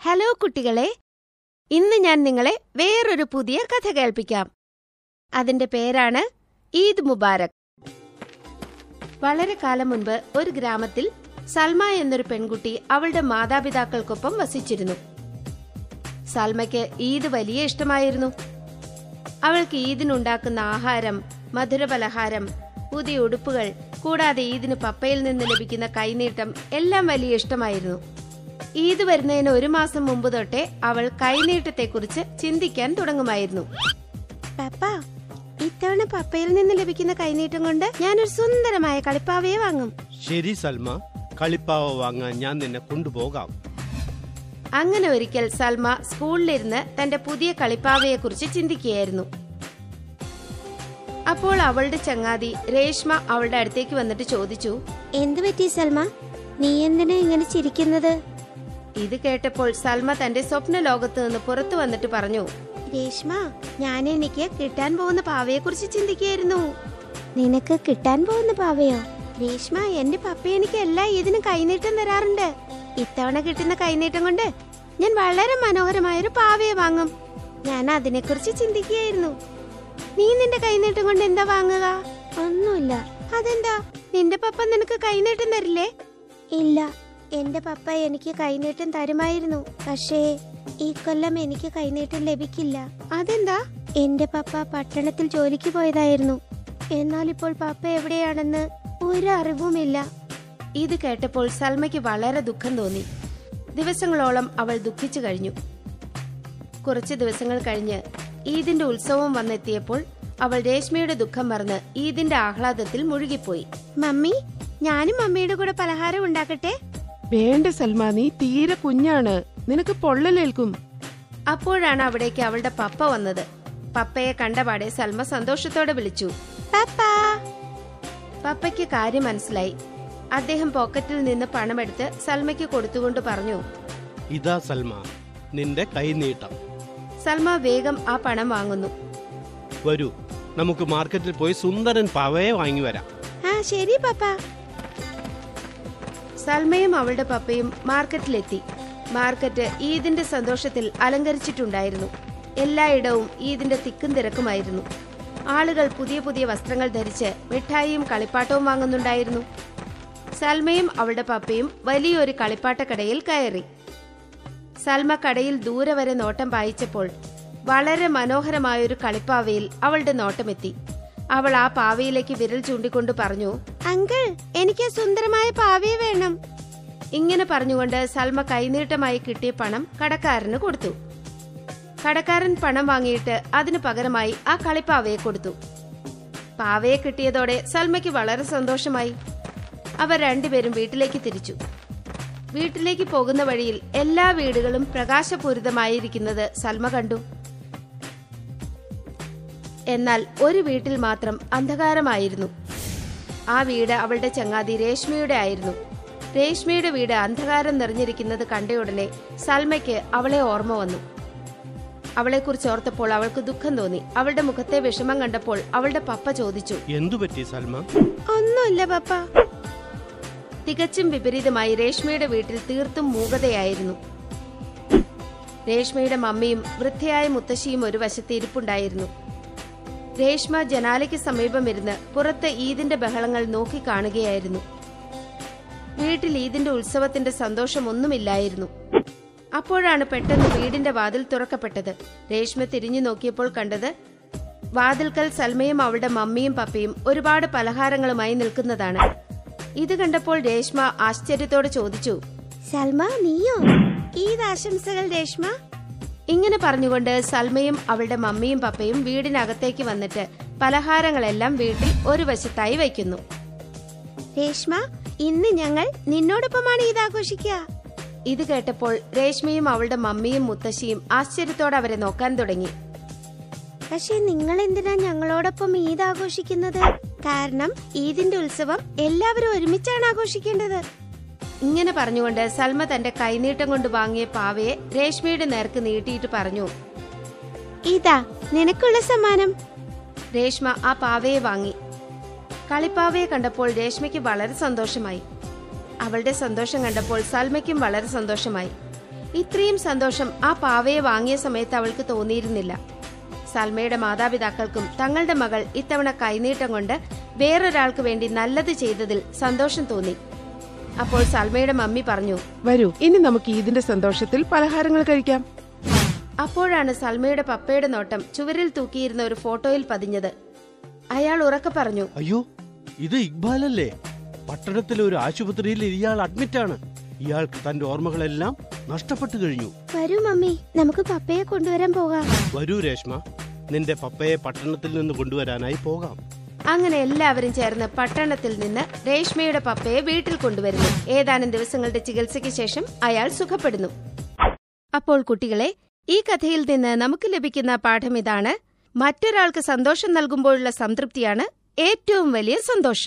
Hello കുട്ടികളെ ഇന്ന് ഞാൻ നിങ്ങളെ വേറൊരു പുതിയ കഥ കേൾപ്പിക്കാം. അതിന്റെ പേരാണ് ഈദ് മുബാരക്. വളരെ കാലം മുൻപ് ഒരു ഗ്രാമത്തിൽ സൽമ എന്നൊരു പെൺകുട്ടി അവളുടെ മാതാപിതാക്കൾക്കൊപ്പം വസിച്ചിരുന്നു. സൽമയ്ക്ക് ഈദ് വലിയ ഇഷ്ടമായിരുന്നു. അവൾക്ക് ഈദിനുണ്ടാക്കുന്ന ആഹാരം മധുരപലഹാരം പുതിയ ഉടുപ്പുകൾ കൂടാതെ ഈദിന് പപ്പയിൽ നിന്ന് ലഭിക്കുന്ന കൈനീട്ടം എല്ലാം വലിയ ഇഷ്ടമായിരുന്നു. ഈദ് വരുന്നതിന് ഒരു മാസം മുമ്പ് തൊട്ടേ അവൾ കൈനീട്ടത്തെക്കുറിച്ച് ചിന്തിക്കാൻ തുടങ്ങുമായിരുന്നു. പപ്പ ഇത്തവണ പപ്പയിൽ നിന്ന് ലഭിക്കുന്ന കൈനീട്ടം കൊണ്ട് ഞാൻ ഒരു സുന്ദരമായ കളിപ്പാവയെ വാങ്ങും. ശരി സൽമ. കളിപ്പാവ വാങ്ങാൻ ഞാൻ നിന്നെ കൊണ്ടുപോകാം. അങ്ങനെ ഒരിക്കൽ സൽമ സ്കൂളിലിരുന്ന് തന്റെ പുതിയ കളിപ്പാവയെക്കുറിച്ച് ചിന്തിക്കുകയായിരുന്നു. അപ്പോൾ അവളുടെ ചങ്ങാതി രേഷ്മ അവളുടെ അടുത്തേക്ക് വന്നിട്ട് ചോദിച്ചു എന്ത് പറ്റി സൽമ? നീ എന്തിനാ ഇങ്ങനെ ചിരിക്കുന്നത്? ഇത് കേട്ടപ്പോൾ സൽമ തന്റെ സ്വപ്ന ലോകത്ത് നിന്ന് പുറത്തു വന്നിട്ട് പറഞ്ഞു രേഷ്മ ഞാൻ എനിക്ക് കിട്ടാൻ പോകുന്ന പാവയെ കുറിച്ച് ചിന്തിക്കുകയായിരുന്നു. നിനക്ക് കിട്ടാൻ പോകുന്ന പാവയോ? രേഷ്മ എന്റെ പപ്പ എനിക്ക് എല്ലാ ഇതിനും കൈനീട്ടം തരാറുണ്ട്. ഇത്തവണ കിട്ടുന്ന കൈനീട്ടം കൊണ്ട് ഞാൻ വളരെ മനോഹരമായൊരു പാവയെ വാങ്ങും. ഞാൻ അതിനെക്കുറിച്ച് ചിന്തിക്കുകയായിരുന്നു. നീ നിന്റെ കൈനീട്ടം കൊണ്ട് എന്താ വാങ്ങുക? ഒന്നുമില്ല. അതെന്താ? നിന്റെ പപ്പ നിനക്ക് കൈനീട്ടം തരില്ലേ? ഇല്ല. എന്റെ പപ്പ എനിക്ക് കൈനീട്ടം തരുമായിരുന്നു. പക്ഷേ ഈ കൊല്ലം എനിക്ക് കൈനീട്ടം ലഭിക്കില്ല. അതെന്താ? എന്റെ പപ്പ പട്ടണത്തിൽ ജോലിക്ക് പോയതായിരുന്നു. എന്നാൽ ഇപ്പോൾ പപ്പ എവിടെയാണെന്ന് ഒരു അറിവുമില്ല. ഇത് കേട്ടപ്പോൾ സൽമയ്ക്ക് വളരെ ദുഃഖം തോന്നി. ദിവസങ്ങളോളം അവൾ ദുഃഖിച്ചു കഴിഞ്ഞു. കുറച്ച് ദിവസങ്ങൾ കഴിഞ്ഞ് ഈദിന്റെ ഉത്സവം വന്നെത്തിയപ്പോൾ അവൾ രേഷ്മയുടെ ദുഃഖം മറന്ന് ഈദിന്റെ ആഹ്ലാദത്തിൽ മുഴുകിപ്പോയി. മമ്മി ഞാനും മമ്മിയുടെ കൂടെ പലഹാരം ഉണ്ടാക്കട്ടെ? വേണ്ട സൽമാ നീ തീരെ കുഞ്ഞാണ്. നിനക്ക് പൊള്ളലേൽക്കും. അപ്പോഴാണ് അവിടേക്ക് അവളുടെ പപ്പ വന്നത്. പപ്പയെ കണ്ടപാടെ സൽമ സന്തോഷത്തോടെ വിളിച്ചു. പപ്പാ. പപ്പയ്ക്ക് കാര്യം മനസ്സിലായി. അദ്ദേഹം പോക്കറ്റിൽ നിന്ന് പണമെടുത്ത് സൽമയ്ക്ക് കൊടുത്തുകൊണ്ട് പറഞ്ഞു. ഇതാ സൽമ നിന്റെ കൈനീട്ടം. സൽമ വേഗം ആ പണം വാങ്ങുന്നു. വരൂ നമുക്ക് മാർക്കറ്റിൽ പോയി സുന്ദരൻ പവയെ വാങ്ങി വരാം ആ ശരി പപ്പ. സൽമയും അവളുടെ പപ്പയും മാർക്കറ്റിലെത്തി. മാർക്കറ്റ് ഈദിന്റെ സന്തോഷത്തിൽ അലങ്കരിച്ചിട്ടുണ്ടായിരുന്നു. എല്ലായിടവും ഈദിന്റെ തിക്കും തിരക്കുമായിരുന്നു. ആളുകൾ പുതിയ പുതിയ വസ്ത്രങ്ങൾ ധരിച്ച് മിഠായിയും കളിപ്പാട്ടവും വാങ്ങുന്നുണ്ടായിരുന്നു. സൽമയും അവളുടെ പപ്പയും വലിയൊരു കളിപ്പാട്ടക്കടയിൽ കയറി. സൽമ കടയിൽ ദൂരെ വരെ നോട്ടം പായിച്ചപ്പോൾ വളരെ മനോഹരമായൊരു കളിപ്പാവയിൽ അവളുടെ നോട്ടമെത്തി. അവൾ ആ പാവയിലേക്ക് വിരൽ ചൂണ്ടിക്കൊണ്ട് പറഞ്ഞു അങ്കിൾ എനിക്ക് സുന്ദരമായ പാവയെ വേണം. ഇങ്ങനെ പറഞ്ഞുകൊണ്ട് സൽമ കൈനീട്ടമായി കിട്ടിയ പണം കടക്കാരന് കൊടുത്തു. കടക്കാരൻ പണം വാങ്ങിയിട്ട് അതിനു പകരമായി ആ കളിപ്പാവയെ കൊടുത്തു. പാവയെ കിട്ടിയതോടെ സൽമയ്ക്ക് വളരെ സന്തോഷമായി. അവർ രണ്ടുപേരും വീട്ടിലേക്ക് തിരിച്ചു. വീട്ടിലേക്ക് പോകുന്ന വഴിയിൽ എല്ലാ വീടുകളും പ്രകാശപൂരിതമായിരിക്കുന്നത് സൽമ കണ്ടു. എന്നാൽ ഒരു വീട്ടിൽ മാത്രം അന്ധകാരമായിരുന്നു. ആ വീട് അവളുടെ ചങ്ങാതി രേഷ്മയുടെ ആയിരുന്നു. രേഷ്മയുടെ വീട് അന്ധകാരം നിറഞ്ഞിരിക്കുന്നത് കണ്ടയുടനെ സൽമയ്ക്ക് അവളെ ഓർമ്മ വന്നു. അവളെക്കുറിച്ച് ഓർത്തപ്പോൾ അവൾക്ക് ദുഃഖം തോന്നി. അവളുടെ മുഖത്തെ വിഷമം കണ്ടപ്പോൾ അവളുടെ പപ്പ ചോദിച്ചു. എന്തുപറ്റി സൽമ? ഒന്നുമില്ല പപ്പ. തികച്ചും വിപരീതമായി രേഷ്മയുടെ വീട്ടിൽ തീർത്തും മൂകതയായിരുന്നു. രേഷ്മയുടെ മമ്മിയും വൃദ്ധയായ മുത്തശ്ശിയും ഒരു വശത്ത് ഇരിപ്പുണ്ടായിരുന്നു. രേഷ്മ ജനാലയ്ക്ക് സമീപം ഇരുന്ന് പുറത്ത് ഈദിന്റെ ബഹളങ്ങൾ നോക്കിക്കാണുകയായിരുന്നു വീട്ടിൽ ഈദിന്റെ ഉത്സവത്തിന്റെ സന്തോഷമൊന്നുമില്ലായിരുന്നു. അപ്പോഴാണ് പെട്ടെന്ന് വീടിന്റെ വാതിൽ തുറക്കപ്പെട്ടത്. രേഷ്മ തിരിഞ്ഞു നോക്കിയപ്പോൾ കണ്ടത് വാതിൽക്കൽ സൽമയും അവളുടെ മമ്മിയും പപ്പയും ഒരുപാട് പലഹാരങ്ങളുമായി നിൽക്കുന്നതാണ്. ഇത് കണ്ടപ്പോൾ രേഷ്മ ആശ്ചര്യത്തോടെ ചോദിച്ചു സൽമ നീയോ? ഈദ് ആശംസകൾ രേഷ്മ. ഇങ്ങനെ പറഞ്ഞുകൊണ്ട് സൽമയും അവളുടെ മമ്മിയും പപ്പയും വീടിനകത്തേക്ക് വന്നിട്ട് പലഹാരങ്ങളെല്ലാം വീട്ടിൽ ഒരു വശത്തായി വയ്ക്കുന്നു. രേഷ്മ ഇന്ന് ഞങ്ങൾ നിന്നോടൊപ്പമാണ് ഇത് ആഘോഷിക്കുക. ഇത് കേട്ടപ്പോൾ രേഷ്മയും അവളുടെ മമ്മിയും മുത്തശ്ശിയും ആശ്ചര്യത്തോടെ അവരെ നോക്കാൻ തുടങ്ങി. പക്ഷെ നിങ്ങൾ എന്തിനാ ഞങ്ങളോടൊപ്പം ഈദ് ആഘോഷിക്കുന്നത്? കാരണം ഈദിന്റെ ഉത്സവം എല്ലാവരും ഒരുമിച്ചാണ് ആഘോഷിക്കേണ്ടത്. ഇങ്ങനെ പറഞ്ഞുകൊണ്ട് സൽമ തന്റെ കൈനീട്ടം കൊണ്ട് വാങ്ങിയ പാവയെ രേഷ്മയുടെ നേർക്ക് നീട്ടിയിട്ട് പറഞ്ഞു. ഇതാ നിനക്കുള്ള സമ്മാനം. രേഷ്മ ആ പാവയെ വാങ്ങി. കളിപ്പാവയെ കണ്ടപ്പോൾ രേഷ്മയ്ക്ക് വളരെ സന്തോഷമായി. അവളുടെ സന്തോഷം കണ്ടപ്പോൾ സൽമയ്ക്കും വളരെ സന്തോഷമായി. ഇത്രയും സന്തോഷം ആ പാവയെ വാങ്ങിയ സമയത്ത് അവൾക്ക് തോന്നിയിരുന്നില്ല. സൽമയുടെ മാതാപിതാക്കൾക്കും തങ്ങളുടെ മകൾ ഇത്തവണ കൈനീട്ടം കൊണ്ട് വേറൊരാൾക്ക് വേണ്ടി നല്ലത് ചെയ്തതിൽ സന്തോഷം തോന്നി. അപ്പോൾ സൽമയുടെ മമ്മി പറഞ്ഞു വരൂ ഇനി നമുക്ക് ഈദിന്റെ സന്തോഷത്തിൽ പലഹാരങ്ങൾ കഴിക്കാം. അപ്പോഴാണ് സൽമയുടെ പപ്പയുടെ നോട്ടം ചുവരിൽ തൂക്കിയിരുന്ന ഒരു ഫോട്ടോയിൽ പതിഞ്ഞത്. അയാൾ ഉറക്കെ പറഞ്ഞു അയ്യോ ഇത് ഇക്ബാലല്ലേ? പട്ടണത്തിലെ ഒരു ആശുപത്രിയിൽ ഇയാൾ അഡ്മിറ്റ് ആണ് ഇയാൾക്ക് തന്റെ ഓർമ്മകളെല്ലാം നഷ്ടപ്പെട്ടു കഴിഞ്ഞു. വരൂ മമ്മി നമുക്ക് പപ്പയെ കൊണ്ടുവരാൻ പോകാം. വരൂ രേഷ്മ നിന്റെ പപ്പയെ പട്ടണത്തിൽ നിന്ന് കൊണ്ടുവരാനായി പോകാം. അങ്ങനെ എല്ലാവരും ചേർന്ന് പട്ടണത്തിൽ നിന്ന് രേഷ്മയുടെ പപ്പയെ വീട്ടിൽ കൊണ്ടുവരുന്നു. ഏതാനും ദിവസങ്ങളുടെ ചികിത്സയ്ക്ക് ശേഷം അയാൾ സുഖപ്പെടുന്നു. അപ്പോൾ കുട്ടികളെ ഈ കഥയിൽ നിന്ന് നമുക്ക് ലഭിക്കുന്ന പാഠം ഇതാണ്. മറ്റൊരാൾക്ക് സന്തോഷം നൽകുമ്പോഴുള്ള സംതൃപ്തിയാണ് ഏറ്റവും വലിയ സന്തോഷം.